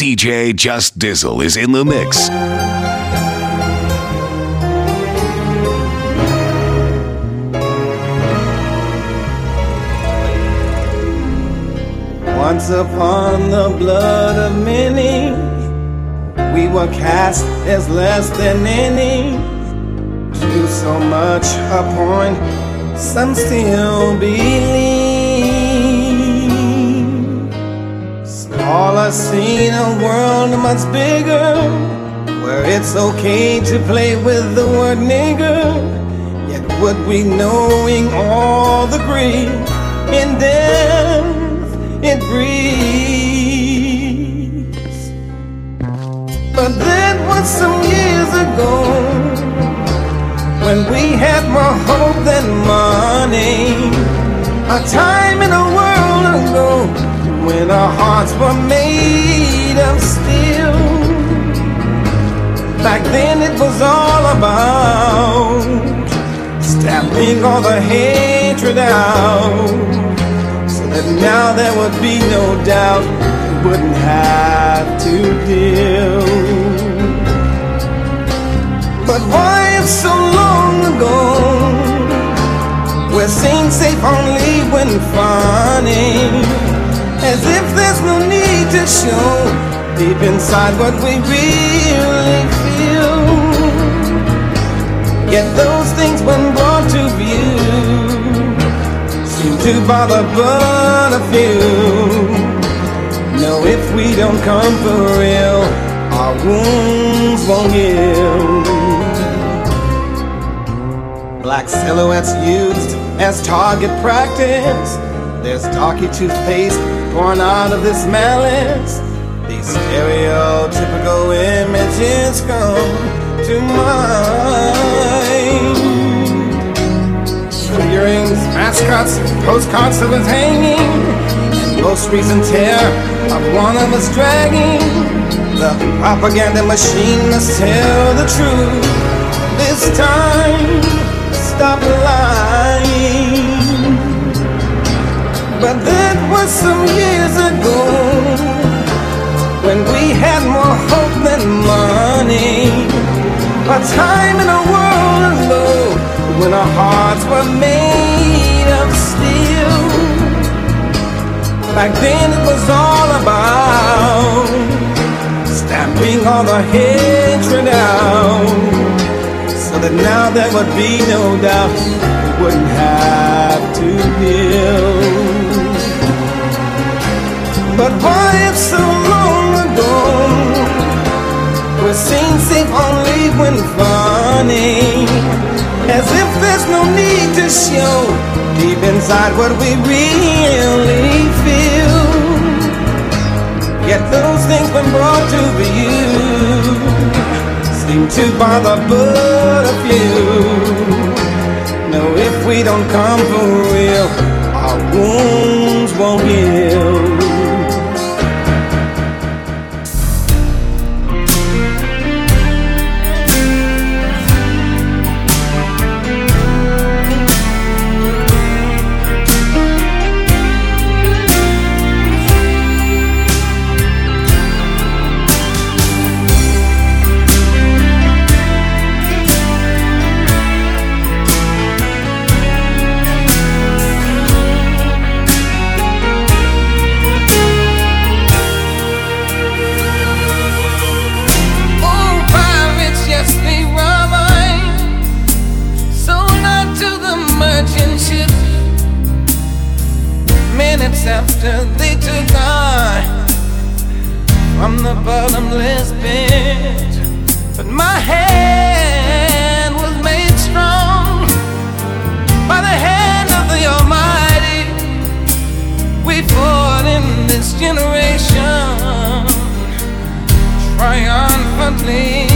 DJ Just Dizzle is in the mix. Once upon the blood of many, we were cast as less than any. To so much a point, some still believe. Smaller seen a world much bigger, where it's okay to play with the word nigger. Yet would we knowing all the grief in death it breathes. But that was some years ago when we had more hope than money. A time in a world ago when our hearts were made of steel. Back then it was all about stamping all the hatred out So that now there would be no doubt we wouldn't have to deal. But why if so long ago we're seen safe only when funny, as if there's no need to show deep inside what we really feel. Yet those things when brought to view seem to bother but a few. No, if we don't come for real, our wounds won't heal. Black silhouettes used as target practice. There's darky toothpaste born out of this malice. These stereotypical images come to mind earrings, mascots, postcards that was hanging, most recent tear of one of us dragging. The propaganda machine must tell the truth. This time, stop lying. But that was some years ago when we had more hope than money. A time in a world of low when our hearts were made of steel. Back then it was all about stamping all the hatred out, so that now there would be no doubt we wouldn't have to deal. But why if so long ago we're seen safe only when funny? As if there's no need to show deep inside what we really feel. Yet those things when brought to view seem to bother but a few. No, if we don't come for real, our wounds won't heal. Triumphantly.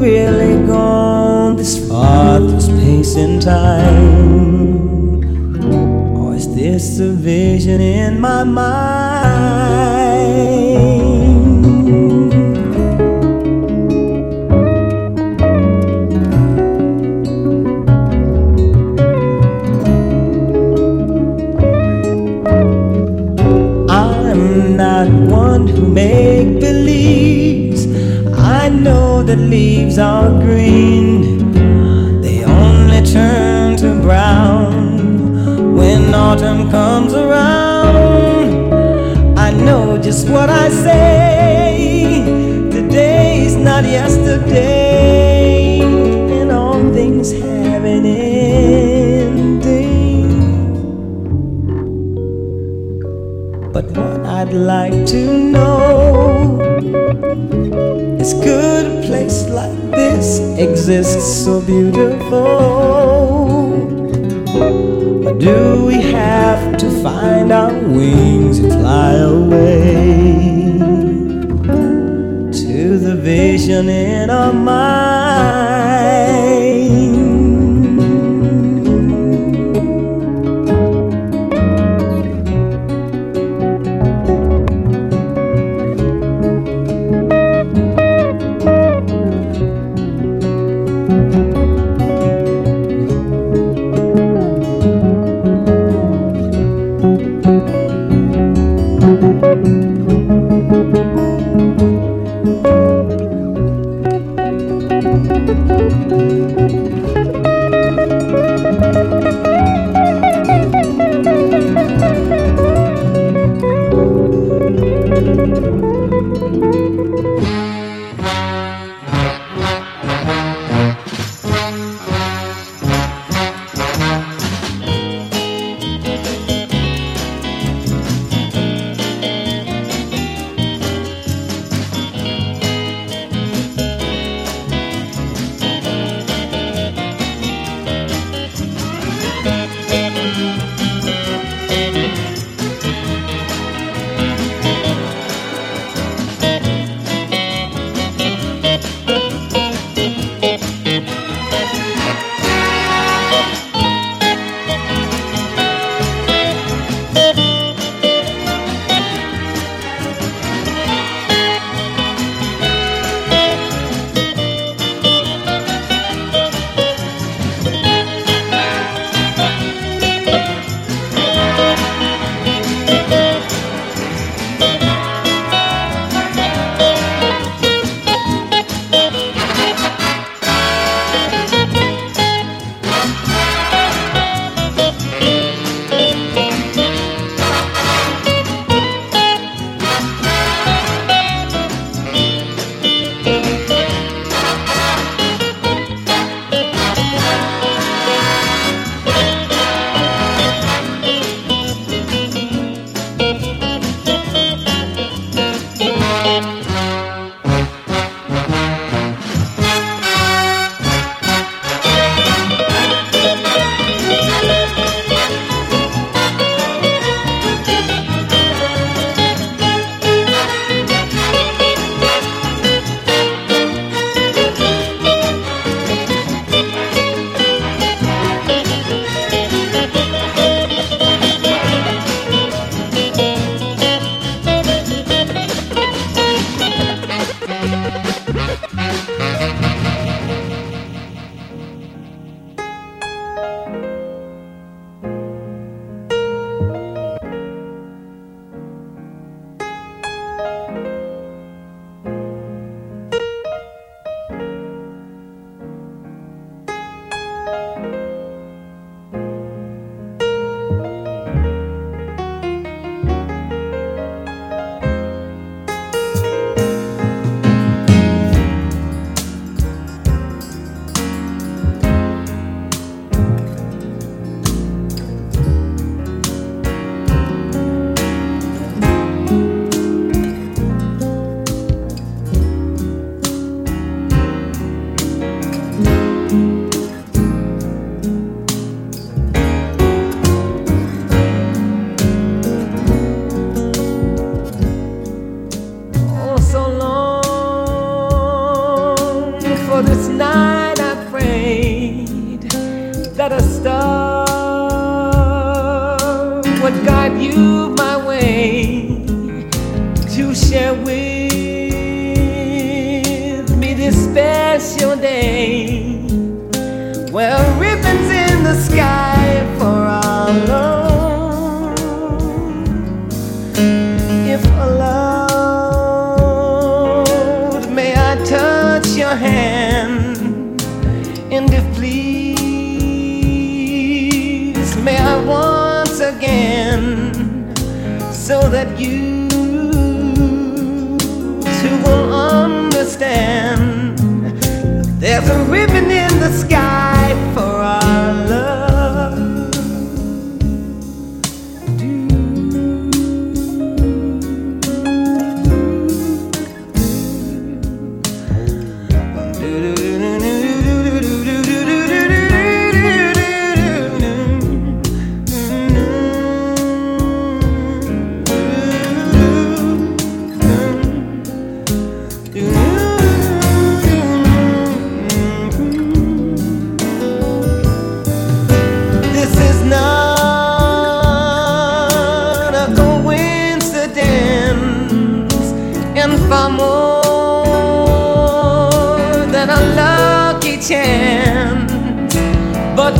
Really gone this far through space and time? Or is this a vision in my mind? That leaves are green. They only turn to brown when autumn comes around. I know just what I say. Today's not yesterday, and all things have an ending. But what I'd like to know is good a place like this exists so beautiful? Or do we have to find our wings and fly away to the vision in our mind?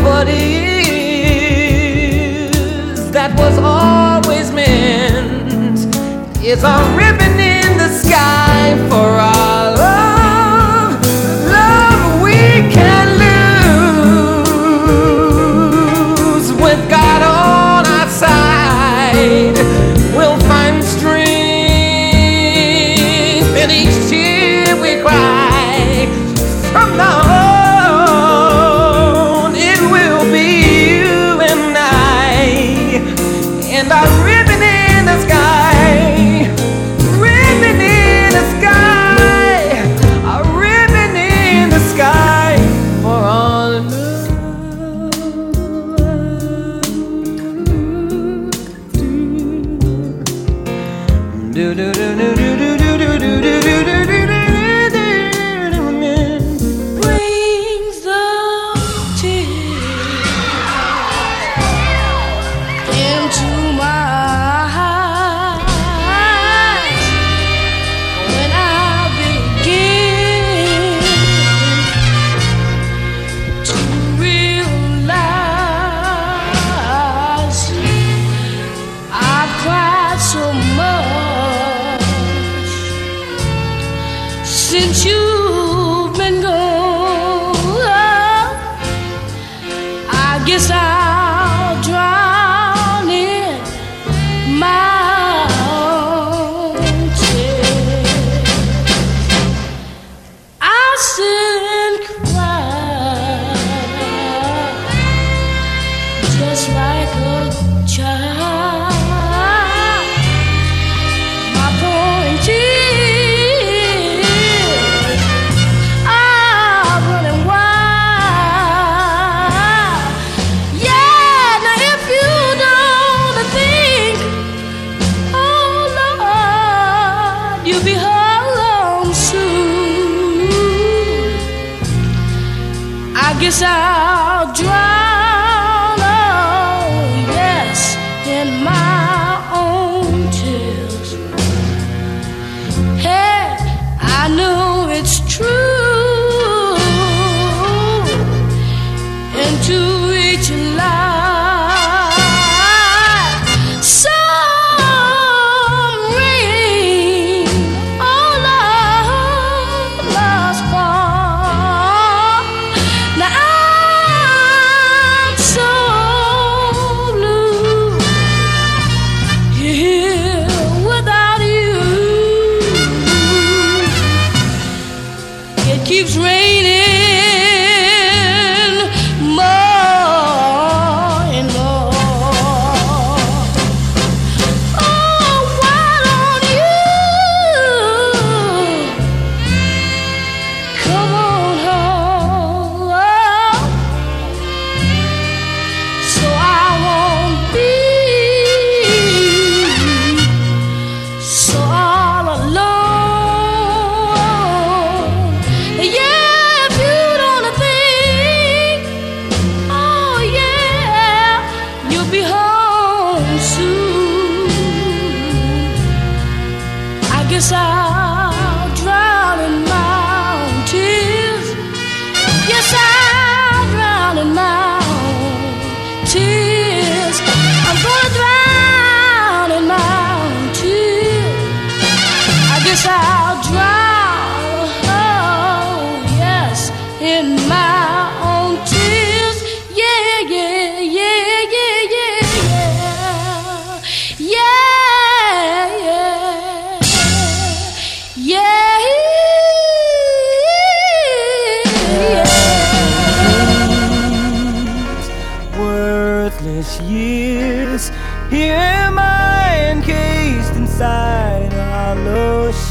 What is that was always meant. Is a ribbon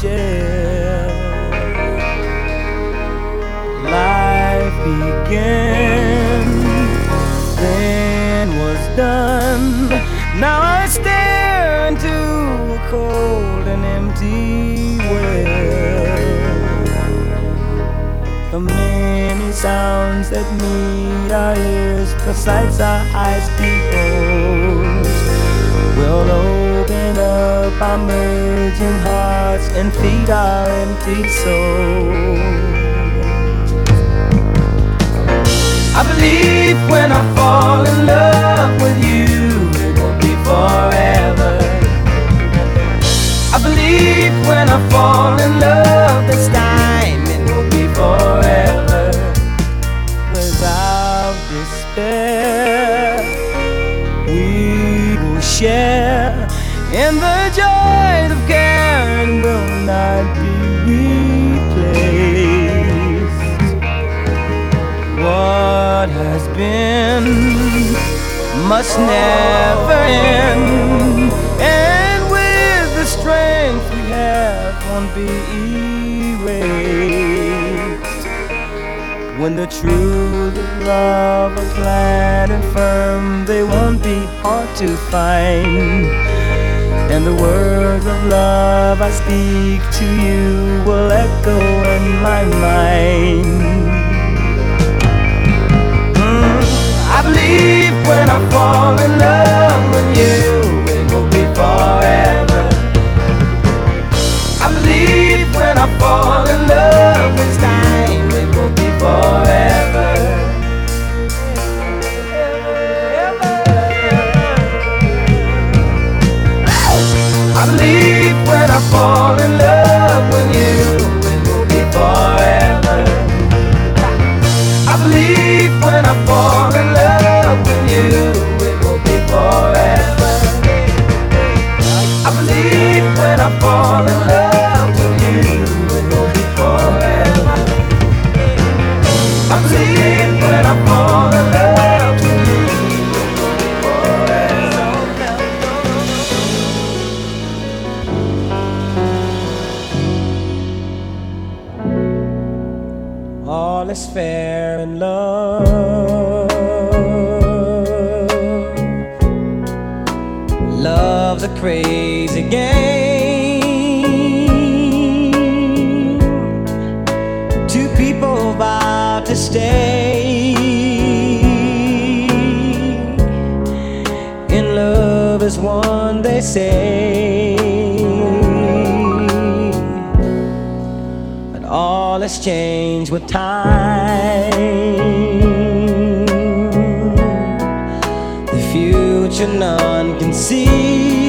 shell. Life began, then was done. Now I stare into a cold and empty well. The many sounds that meet our ears, the sights our eyes behold, will open up our merging hearts and feed our empty souls. I believe when I fall in love with you, it will be forever. I believe when I fall in love been must never end, and with the strength we have, won't be erased. When the truth of love are glad and firm, they won't be hard to find. And the words of love I speak to you will echo in my mind. Believe when I fall in love with you, it will be forever. I believe when I fall in love this time, it will be forever. I believe when I fall in love changed with time. The future none can see.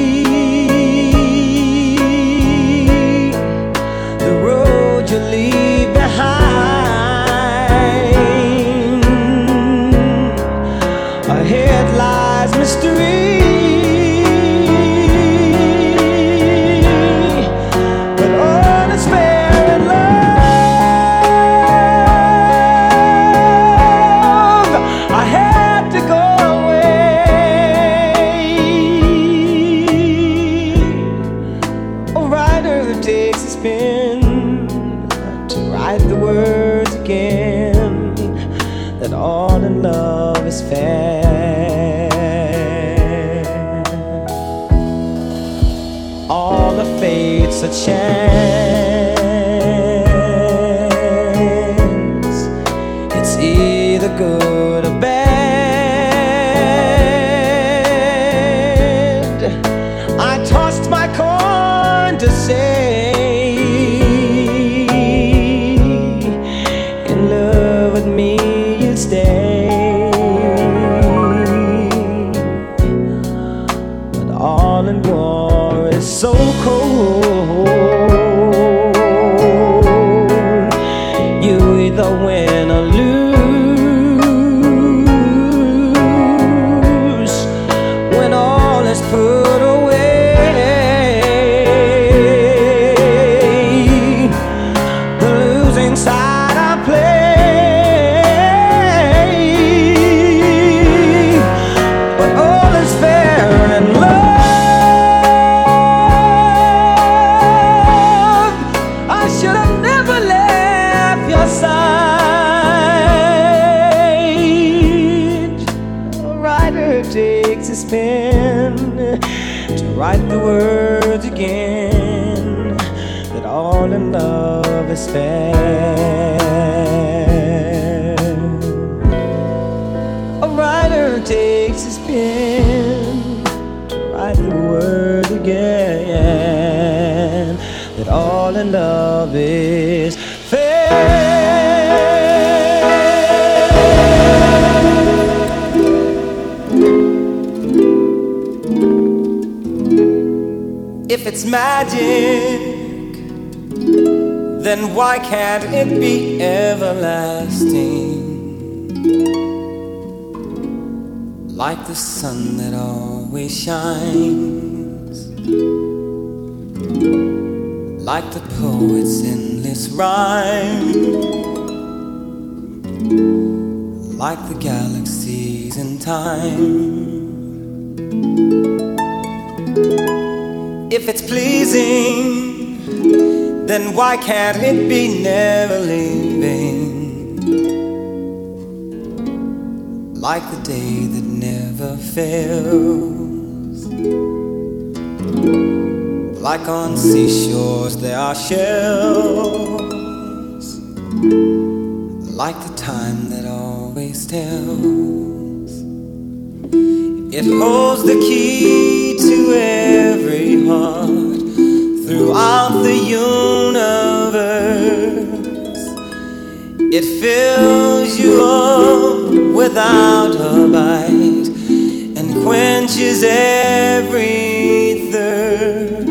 Time. If it's pleasing, then why can't it be never leaving? Like the day that never fails. Like on seashores there are shells. Like the time that always tells. It holds the key to every heart throughout the universe. It fills you up without a bite and quenches every thirst.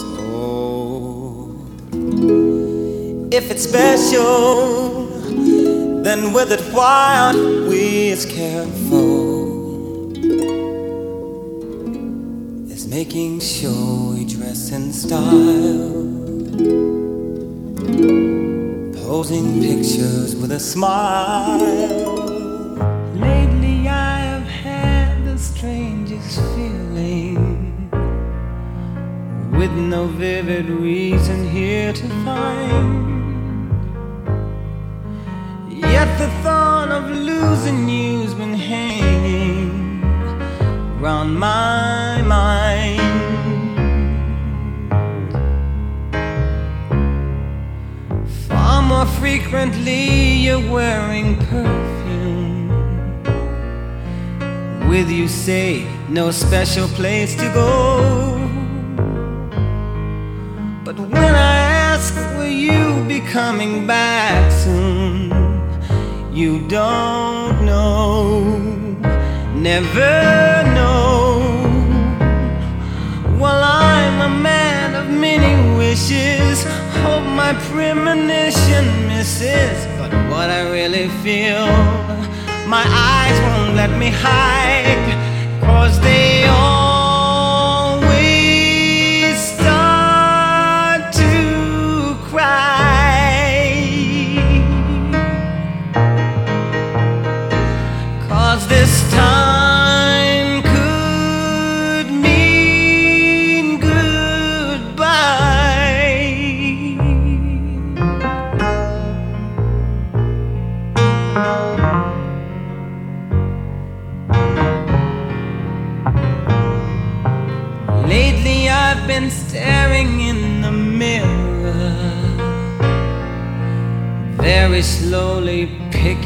So, if it's special, then with it, aren't we as careful? Making sure we dress in style. Posing pictures with a smile. Lately I have had the strangest feeling. With no vivid reason here to find. Yet the thought of losing you's been hanging round my mind. Far more frequently, you're wearing perfume. With you, say, no special place to go. But when I ask, will you be coming back soon? You don't know, never know. Well, I'm a man of many wishes. Hope my premonition misses. But what I really feel, my eyes won't let me hide. Cause they always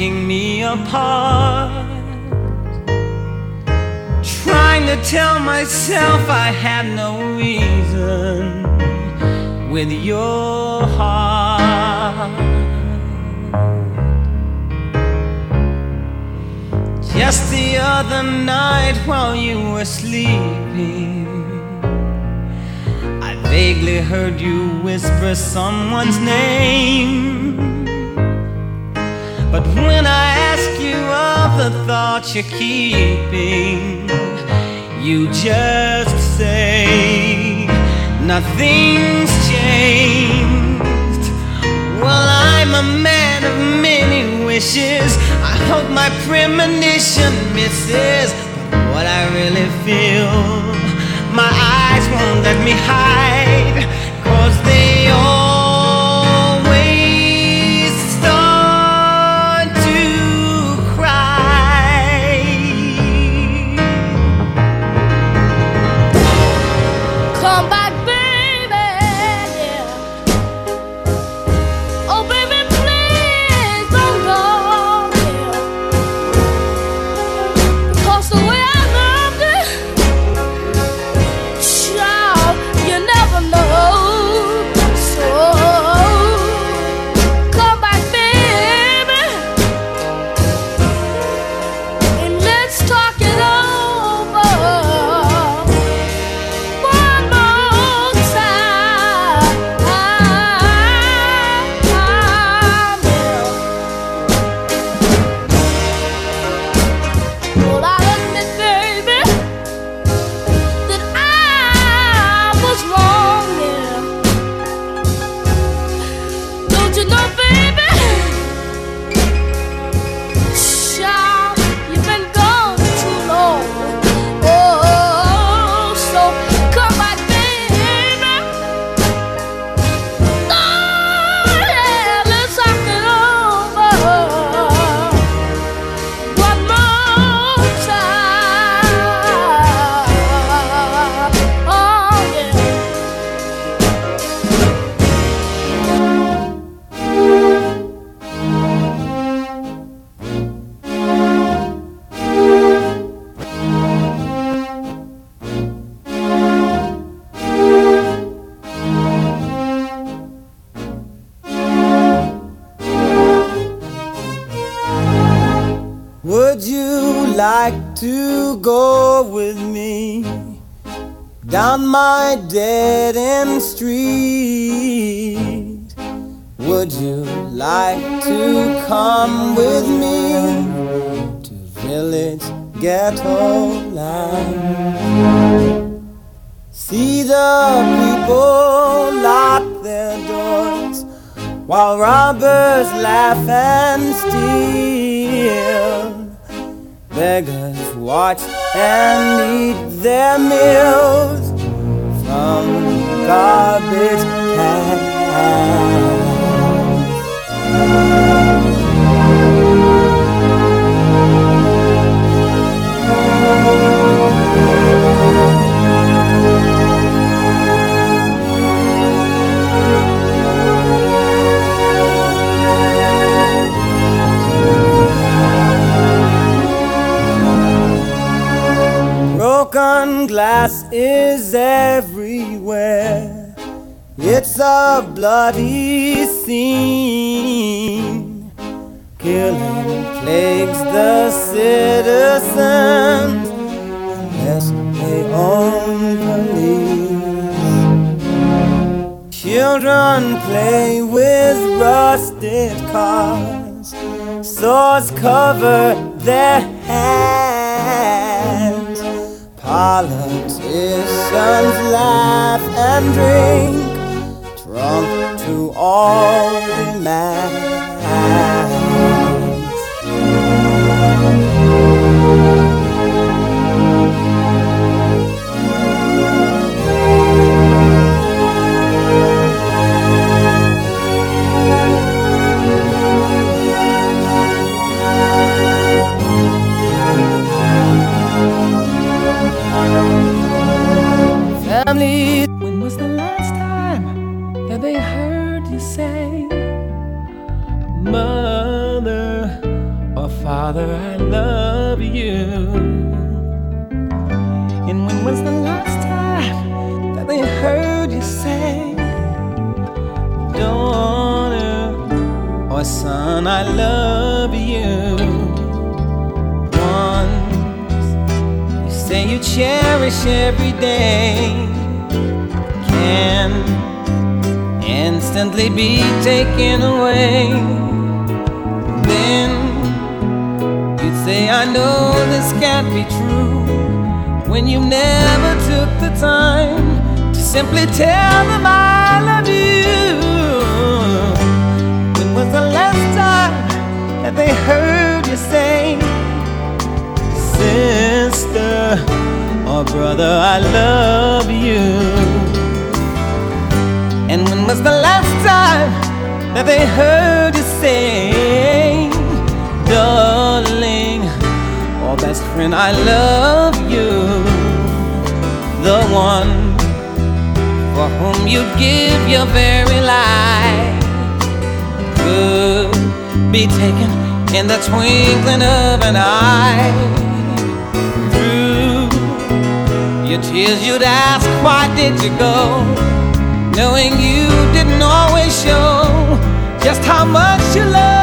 picking me apart. Trying to tell myself I had no reason with your heart. Just the other night while you were sleeping. I vaguely heard you whisper someone's name. But when I ask you of the thoughts you're keeping, you just say nothing's changed. Well, I'm a man of many wishes. I hope my premonition misses. What I really feel, my eyes won't let me hide. Cause they always Watch and eat their meals from garbage Broken glass is everywhere. It's a bloody scene. Killing plagues the citizens unless they own police. Children play with rusted cars. Swords cover their hands. Politicians laugh and drink, drunk to all demands. Family When was the last time that they heard you say, Mother or Father, I love you? And when was the last time that they heard you say, Daughter or Son, I love you? Once you say you cherish every day can instantly be taken away. Then you'd say, I know this can't be true. When you never took the time to simply tell them I love you. When was the last time that they heard you say, Sister or brother, I love you? And when was the last time that they heard you say, darling, or best friend, I love you? The one for whom you'd give your very life could be taken in the twinkling of an eye. Through your tears, you'd ask, Why did you go? Knowing you didn't always show just how much you love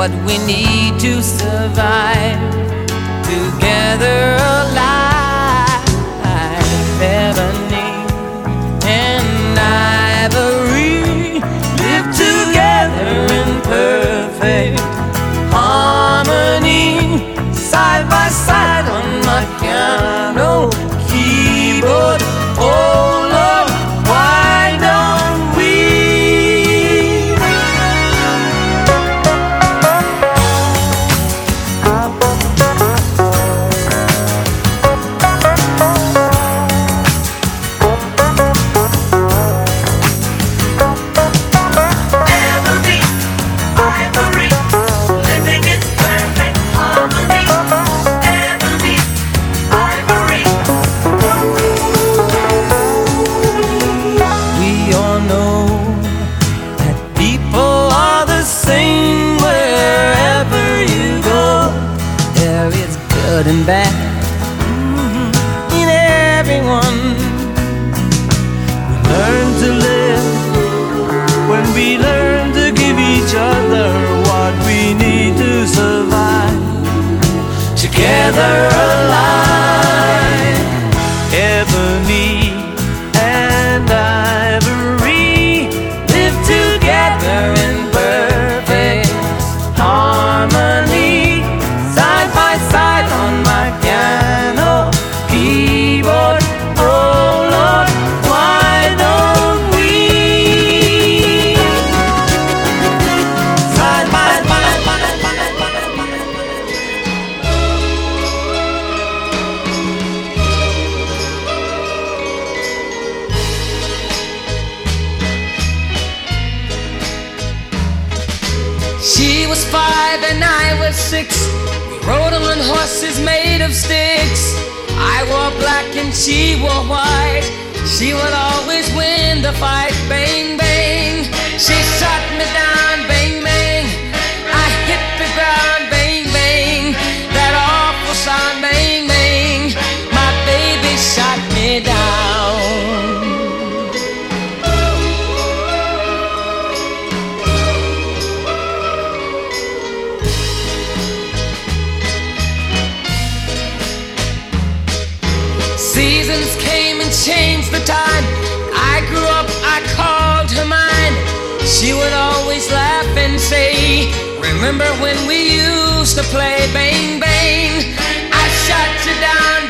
what we need to survive. Together alive, Remember when we used to play bang bang? I shot you down.